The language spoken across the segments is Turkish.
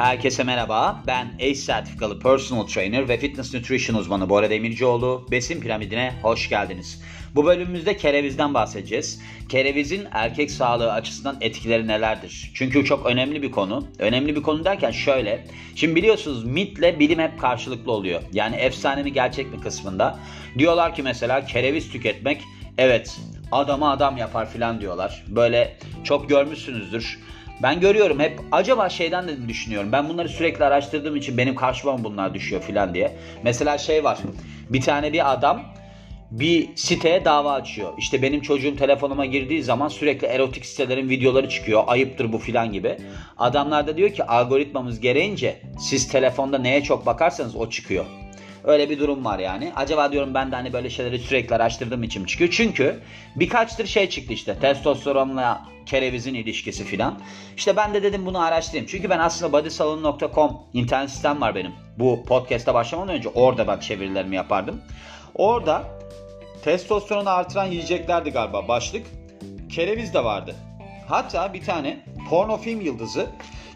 Herkese merhaba. Ben ACE sertifikalı personal trainer ve fitness nutrition uzmanı Bora Demircioğlu. Besin piramidine hoş geldiniz. Bu bölümümüzde kerevizden bahsedeceğiz. Kerevizin erkek sağlığı açısından etkileri nelerdir? Çünkü çok önemli bir konu. Önemli bir konu derken şöyle. Şimdi biliyorsunuz mitle bilim hep karşılıklı oluyor. Yani efsane mi gerçek mi kısmında. Diyorlar ki mesela kereviz tüketmek evet adamı adam yapar filan diyorlar. Böyle çok görmüşsünüzdür. Ben görüyorum hep acaba şeyden de düşünüyorum. Ben bunları sürekli araştırdığım için benim karşıma mı bunlar düşüyor filan diye. Mesela şey var. Bir tane bir adam bir siteye dava açıyor. İşte benim çocuğum telefonuma girdiği zaman sürekli erotik sitelerin videoları çıkıyor. Ayıptır bu filan gibi. Adamlar da diyor ki algoritmamız gereğince siz telefonda neye çok bakarsanız o çıkıyor. Öyle bir durum var yani. Acaba diyorum ben de hani böyle şeyleri sürekli araştırdığım için çıkıyor. Çünkü birkaçtır şey çıktı işte testosteronla kerevizin ilişkisi filan. İşte ben de dedim bunu araştırayım. Çünkü ben aslında bodysalon.com internet sistem var benim. Bu podcast'a başlamadan önce orada ben çevirilerimi yapardım. Orada testosteronu artıran yiyeceklerdi galiba başlık. Kereviz de vardı. Hatta bir tane porno film yıldızı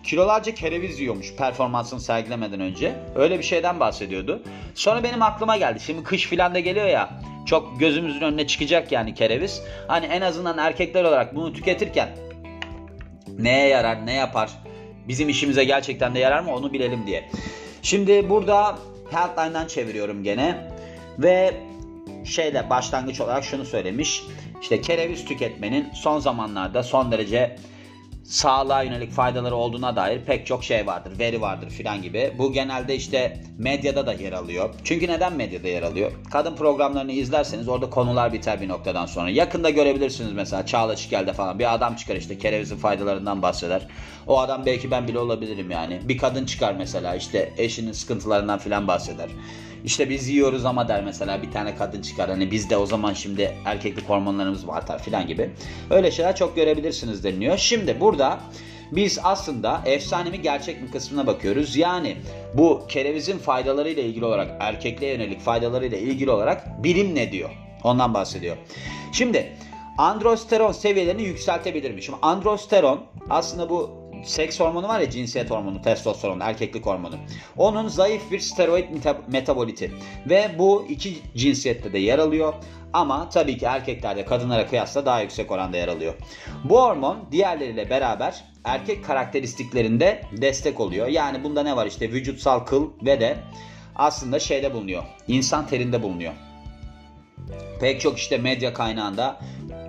kilolarca kereviz yiyormuş performansını sergilemeden önce. Öyle bir şeyden bahsediyordu. Sonra benim aklıma geldi. Şimdi kış filan da geliyor ya. Çok gözümüzün önüne çıkacak yani kereviz. Hani en azından erkekler olarak bunu tüketirken neye yarar, ne yapar, bizim işimize gerçekten de yarar mı onu bilelim diye. Şimdi burada Healthline'dan çeviriyorum gene. Ve şeyle başlangıç olarak şunu söylemiş. İşte kereviz tüketmenin son zamanlarda son derece sağlığa yönelik faydaları olduğuna dair pek çok şey vardır, veri vardır filan gibi. Bu genelde işte medyada da yer alıyor. Çünkü neden medyada yer alıyor? Kadın programlarını izlerseniz orada konular biter bir noktadan sonra. Yakında görebilirsiniz mesela Çağla Çikel'de falan bir adam çıkar işte kerevizin faydalarından bahseder. O adam belki ben bile olabilirim yani. Bir kadın çıkar mesela işte eşinin sıkıntılarından filan bahseder. İşte biz yiyoruz ama der mesela bir tane kadın çıkar. Hani bizde o zaman şimdi erkeklik hormonlarımız var artar filan gibi. Öyle şeyler çok görebilirsiniz deniliyor. Şimdi burada biz aslında efsane mi gerçek mi kısmına bakıyoruz. Yani bu kerevizin faydalarıyla ilgili olarak erkekliğe yönelik faydalarıyla ilgili olarak bilim ne diyor? Ondan bahsediyor. Şimdi androsteron seviyelerini yükseltebilir mi? Şimdi androsteron aslında bu seks hormonu var ya cinsiyet hormonu, testosteron, erkeklik hormonu. Onun zayıf bir steroid metaboliti ve bu iki cinsiyette de yer alıyor. Ama tabii ki erkeklerde kadınlara kıyasla daha yüksek oranda yer alıyor. Bu hormon diğerleriyle beraber erkek karakteristiklerinde destek oluyor. Yani bunda ne var işte vücutsal kıl ve de aslında şeyde bulunuyor. İnsan terinde bulunuyor. Pek çok işte medya kaynağında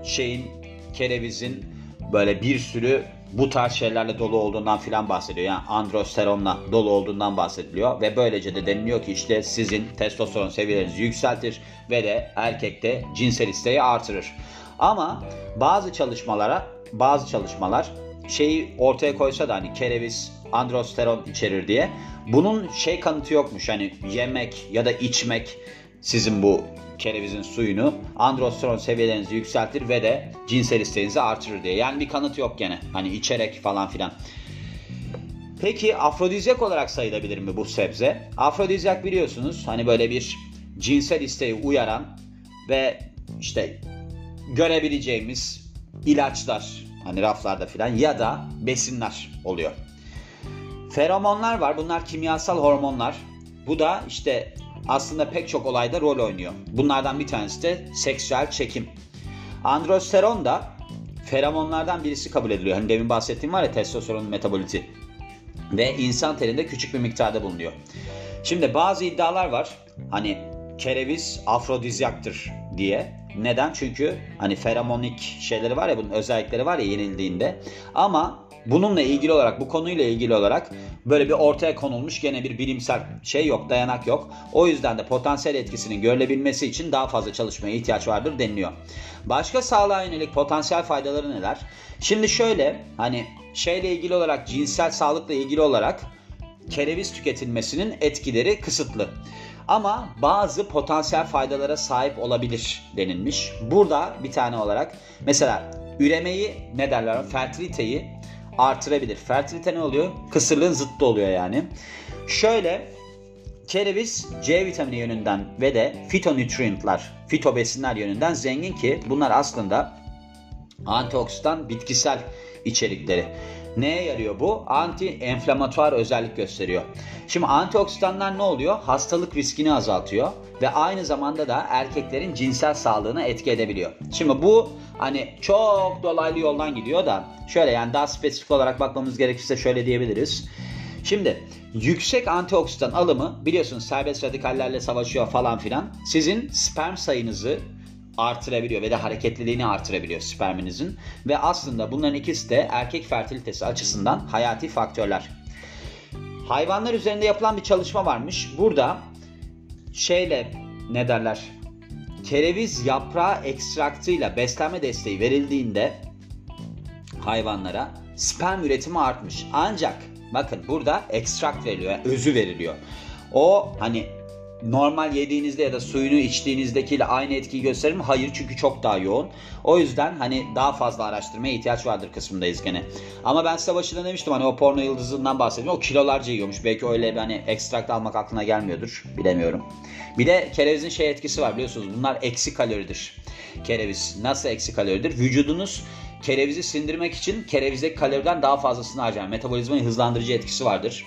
şeyin kerevizin böyle bir sürü bu tarz şeylerle dolu olduğundan filan bahsediyor. Yani androsteronla dolu olduğundan bahsediliyor. Ve böylece de deniliyor ki işte sizin testosteron seviyelerinizi yükseltir ve de erkekte cinsel isteği artırır. Ama bazı çalışmalara bazı çalışmalar şeyi ortaya koysa da hani kereviz androsteron içerir diye bunun şey kanıtı yokmuş hani yemek ya da içmek sizin bu kerevizin suyunu androsteron seviyelerinizi yükseltir ve de cinsel isteğinizi artırır diye. Yani bir kanıt yok gene. Hani içerek falan filan. Peki afrodizyak olarak sayılabilir mi bu sebze? Afrodizyak biliyorsunuz hani böyle bir cinsel isteği uyaran ve işte görebileceğimiz ilaçlar hani raflarda filan ya da besinler oluyor. Feromonlar var. Bunlar kimyasal hormonlar. Bu da işte aslında pek çok olayda rol oynuyor. Bunlardan bir tanesi de seksüel çekim. Androsteron da feromonlardan birisi kabul ediliyor. Hani demin bahsettiğim var ya testosteron metaboliti. Ve insan terinde küçük bir miktarda bulunuyor. Şimdi bazı iddialar var. Hani kereviz afrodizyaktır diye. Neden? Çünkü hani feromonik şeyleri var ya bunun özellikleri var ya yenildiğinde. Ama bununla ilgili olarak bu konuyla ilgili olarak böyle bir ortaya konulmuş gene bir bilimsel şey yok dayanak yok. O yüzden de potansiyel etkisinin görülebilmesi için daha fazla çalışmaya ihtiyaç vardır deniliyor. Başka sağlığa yönelik potansiyel faydaları neler? Şimdi şöyle hani şeyle ilgili olarak cinsel sağlıkla ilgili olarak kereviz tüketilmesinin etkileri kısıtlı. Ama bazı potansiyel faydalara sahip olabilir denilmiş. Burada bir tane olarak mesela üremeyi ne derler? Fertiliteyi artırabilir. Fertilite ne oluyor? Kısırlığın zıttı oluyor yani. Şöyle kereviz C vitamini yönünden ve de fitonutrientlar, fitobesinler yönünden zengin ki bunlar aslında antioksidan bitkisel içerikleri. Neye yarıyor bu? Anti enflamatuar özellik gösteriyor. Şimdi antioksidanlar ne oluyor? Hastalık riskini azaltıyor ve aynı zamanda da erkeklerin cinsel sağlığına etki edebiliyor. Şimdi bu hani çok dolaylı yoldan gidiyor da şöyle yani daha spesifik olarak bakmamız gerekirse şöyle diyebiliriz. Şimdi yüksek antioksidan alımı biliyorsunuz serbest radikallerle savaşıyor falan filan. Sizin sperm sayınızı artırabiliyor ve de hareketliliğini artırabiliyor sperminizin. Ve aslında bunların ikisi de erkek fertilitesi açısından hayati faktörler. Hayvanlar üzerinde yapılan bir çalışma varmış. Burada şeyle ne derler? Kereviz yaprağı ekstraktıyla beslenme desteği verildiğinde hayvanlara sperm üretimi artmış. Ancak bakın burada ekstrakt veriliyor, özü veriliyor. O hani normal yediğinizde ya da suyunu içtiğinizdekiyle aynı etkiyi gösterir mi? Hayır çünkü çok daha yoğun. O yüzden hani daha fazla araştırmaya ihtiyaç vardır kısmındayız gene. Ama ben size başında demiştim hani o porno yıldızından bahsediyorum. O kilolarca yiyormuş. Belki öyle bir hani ekstrakt almak aklına gelmiyordur. Bilemiyorum. Bir de kerevizin şey etkisi var biliyorsunuz. Bunlar eksi kaloridir. Kereviz nasıl eksi kaloridir? Vücudunuz kerevizi sindirmek için kerevizdeki kaloriden daha fazlasını harcar. Metabolizmayı hızlandırıcı etkisi vardır.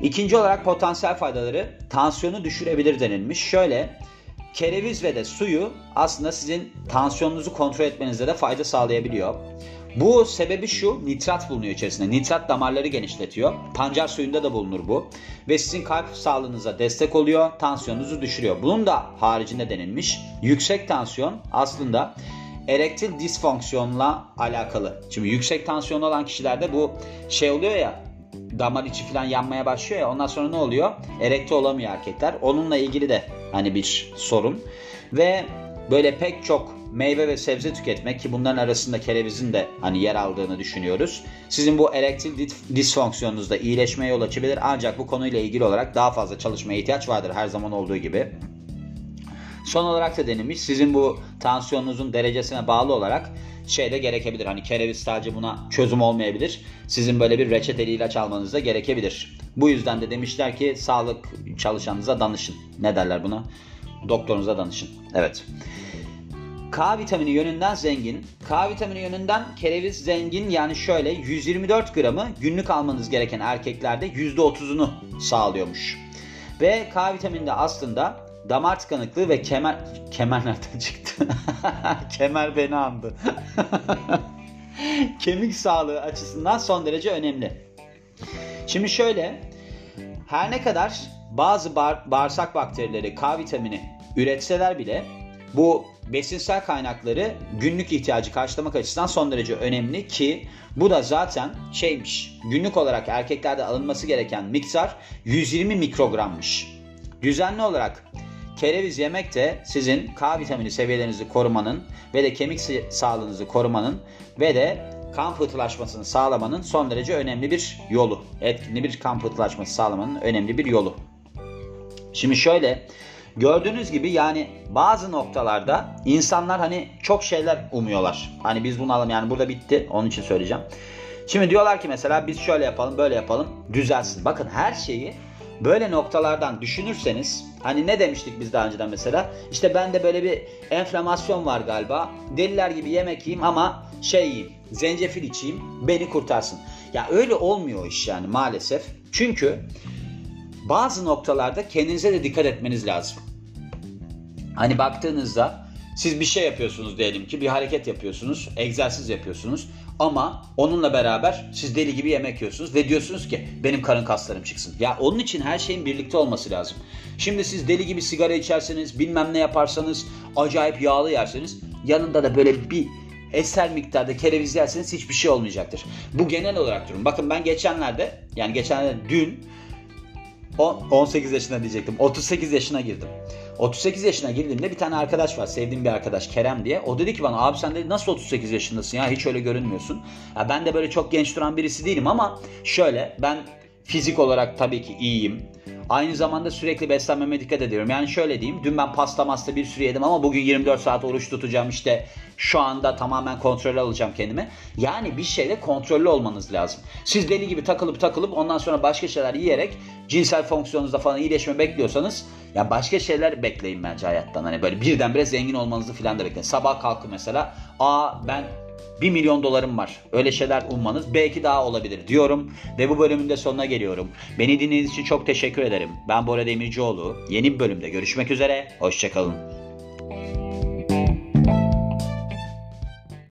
İkinci olarak potansiyel faydaları tansiyonu düşürebilir denilmiş. Şöyle kereviz ve de suyu aslında sizin tansiyonunuzu kontrol etmenizde de fayda sağlayabiliyor. Bu sebebi şu nitrat bulunuyor içerisinde. Nitrat damarları genişletiyor. Pancar suyunda da bulunur bu. Ve sizin kalp sağlığınıza destek oluyor. Tansiyonunuzu düşürüyor. Bunun da haricinde denilmiş. Yüksek tansiyon aslında erektil disfonksiyonla alakalı. Şimdi yüksek tansiyon olan kişilerde bu şey oluyor ya damar içi falan yanmaya başlıyor ya ondan sonra ne oluyor? Erekte olamıyor erkekler. Onunla ilgili de hani bir sorun. Ve böyle pek çok meyve ve sebze tüketmek ki bunların arasında kerevizin de hani yer aldığını düşünüyoruz. Sizin bu erektil disfonksiyonunuzda iyileşmeye yol açabilir ancak bu konuyla ilgili olarak daha fazla çalışmaya ihtiyaç vardır her zaman olduğu gibi. Son olarak da denilmiş sizin bu tansiyonunuzun derecesine bağlı olarak şey de gerekebilir. Hani kereviz sadece buna çözüm olmayabilir. Sizin böyle bir reçeteli ilaç almanız da gerekebilir. Bu yüzden de demişler ki sağlık çalışanınıza danışın. Ne derler buna? Doktorunuza danışın. Evet. K vitamini yönünden zengin. K vitamini yönünden kereviz zengin yani şöyle 124 gramı günlük almanız gereken erkeklerde %30'unu sağlıyormuş. Ve K vitamini de aslında damar tıkanıklığı ve kemer kemer nereden çıktı? kemer beni andı. Kemik sağlığı açısından son derece önemli. Şimdi şöyle her ne kadar bazı bağırsak bakterileri K vitamini üretseler bile bu besinsel kaynakları günlük ihtiyacı karşılamak açısından son derece önemli ki bu da zaten şeymiş günlük olarak erkeklerde alınması gereken miktar 120 mikrogrammış. Düzenli olarak Kereviz yemek de sizin K vitamini seviyelerinizi korumanın ve de kemik sağlığınızı korumanın ve de kan pıhtılaşmasını sağlamanın son derece önemli bir yolu. Etkinli bir kan pıhtılaşması sağlamanın önemli bir yolu. Şimdi şöyle gördüğünüz gibi yani bazı noktalarda insanlar hani çok şeyler umuyorlar. Hani biz bunu alalım yani burada bitti onun için söyleyeceğim. Şimdi diyorlar ki mesela biz şöyle yapalım böyle yapalım düzelsin. Bakın her şeyi böyle noktalardan düşünürseniz hani ne demiştik biz daha önceden mesela işte bende böyle bir enflamasyon var galiba deliler gibi yemek yiyeyim ama şey yiyeyim zencefil içeyim beni kurtarsın. Ya öyle olmuyor iş yani maalesef. Çünkü bazı noktalarda kendinize de dikkat etmeniz lazım. Hani baktığınızda siz bir şey yapıyorsunuz diyelim ki bir hareket yapıyorsunuz, egzersiz yapıyorsunuz. Ama onunla beraber siz deli gibi yemek yiyorsunuz ve diyorsunuz ki benim karın kaslarım çıksın. Ya onun için her şeyin birlikte olması lazım. Şimdi siz deli gibi sigara içerseniz, bilmem ne yaparsanız, acayip yağlı yerseniz yanında da böyle bir eser miktarda kereviz yerseniz hiçbir şey olmayacaktır. Bu genel olarak durum. Bakın ben geçenlerde yani geçenlerde dün 18 yaşına diyecektim. 38 yaşına girdim. 38 yaşına girdiğimde bir tane arkadaş var. Sevdiğim bir arkadaş Kerem diye. O dedi ki bana abi sen dedi nasıl 38 yaşındasın ya hiç öyle görünmüyorsun. Ya ben de böyle çok genç duran birisi değilim ama şöyle ben fizik olarak tabii ki iyiyim. Aynı zamanda sürekli beslenmeme dikkat ediyorum. Yani şöyle diyeyim. Dün ben pasta masta bir sürü yedim ama bugün 24 saat oruç tutacağım. İşte şu anda tamamen kontrol alacağım kendime. Yani bir şeyle kontrollü olmanız lazım. Siz deli gibi takılıp takılıp ondan sonra başka şeyler yiyerek cinsel fonksiyonunuzda falan iyileşme bekliyorsanız ya başka şeyler bekleyin bence hayattan. Hani böyle birdenbire zengin olmanızı falan da bekleyin. Sabah kalkın mesela. Aa ben 1 milyon dolarım var. Öyle şeyler ummanız belki daha olabilir diyorum. Ve bu bölümün de sonuna geliyorum. Beni dinlediğiniz için çok teşekkür ederim. Ben Bora Demircioğlu. Yeni bir bölümde görüşmek üzere. Hoşçakalın.